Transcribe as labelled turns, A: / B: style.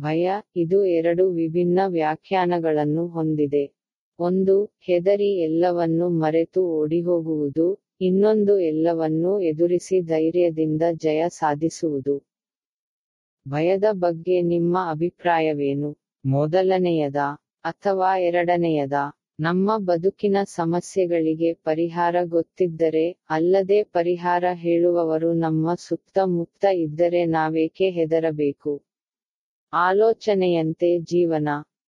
A: ಭಯ, ಇದು ಎರಡು ವಿಭಿನ್ನ ವ್ಯಾಖ್ಯಾನಗಳನ್ನು ಹೊಂದಿದೆ. ಒಂದು, ಹೆದರಿ ಎಲ್ಲವನ್ನು ಮರೆತು ಓಡಿಹೋಗುವುದು. ಇನ್ನೊಂದು, ಎಲ್ಲವನ್ನೂ ಎದುರಿಸಿ ಧೈರ್ಯದಿಂದ ಜಯ ಸಾಧಿಸುವುದು. ಭಯದ ಬಗ್ಗೆ ನಿಮ್ಮ ಅಭಿಪ್ರಾಯವೇನು? ಮೊದಲನೆಯದ ಅಥವಾ ಎರಡನೆಯದ? ನಮ್ಮ ಬದುಕಿನ ಸಮಸ್ಯೆಗಳಿಗೆ ಪರಿಹಾರ ಗೊತ್ತಿದ್ದರೆ, ಅಲ್ಲದೆ ಪರಿಹಾರ ಹೇಳುವವರು ನಮ್ಮ ಸುತ್ತಮುತ್ತ ಇದ್ದರೆ ನಾವೇಕೆ ಹೆದರಬೇಕು? ಆಲೋಚನೆಯಂತೆ ಜೀವನ.